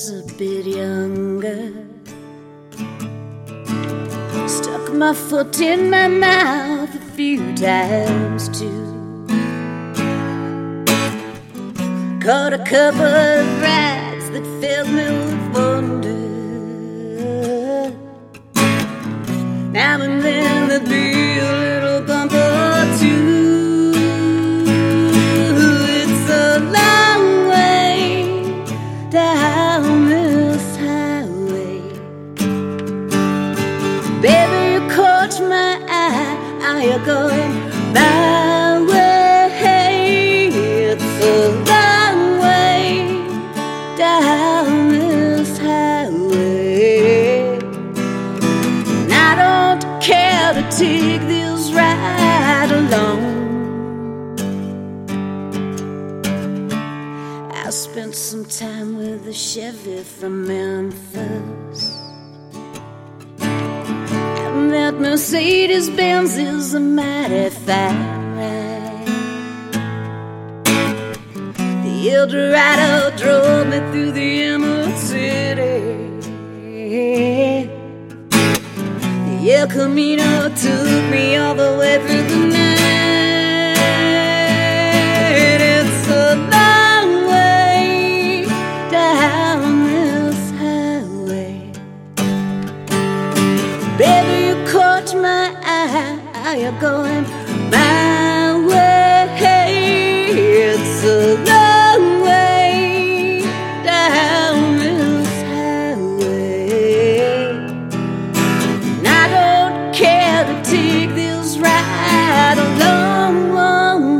was a bit younger. Stuck my foot in my mouth a few times too. Caught a couple of rides that filled me with wonder. Now and then the beat. Spent some time with a Chevy from Memphis. Mercedes Benz is a mighty fine ride. The Eldorado drove me through the Emerald City. The El Camino took me all the way through Are you going my way? It's a long way down this highway. And I don't care to take this ride alone.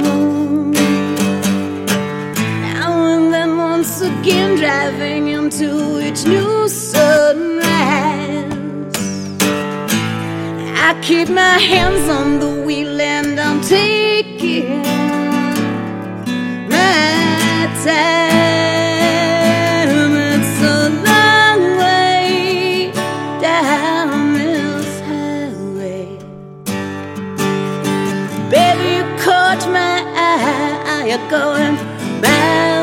Now and then, once again, driving into each new sunrise. I keep my hands on the wheel and I'm taking my time. It's a long way down this highway. Baby, you caught my eye. Are you going my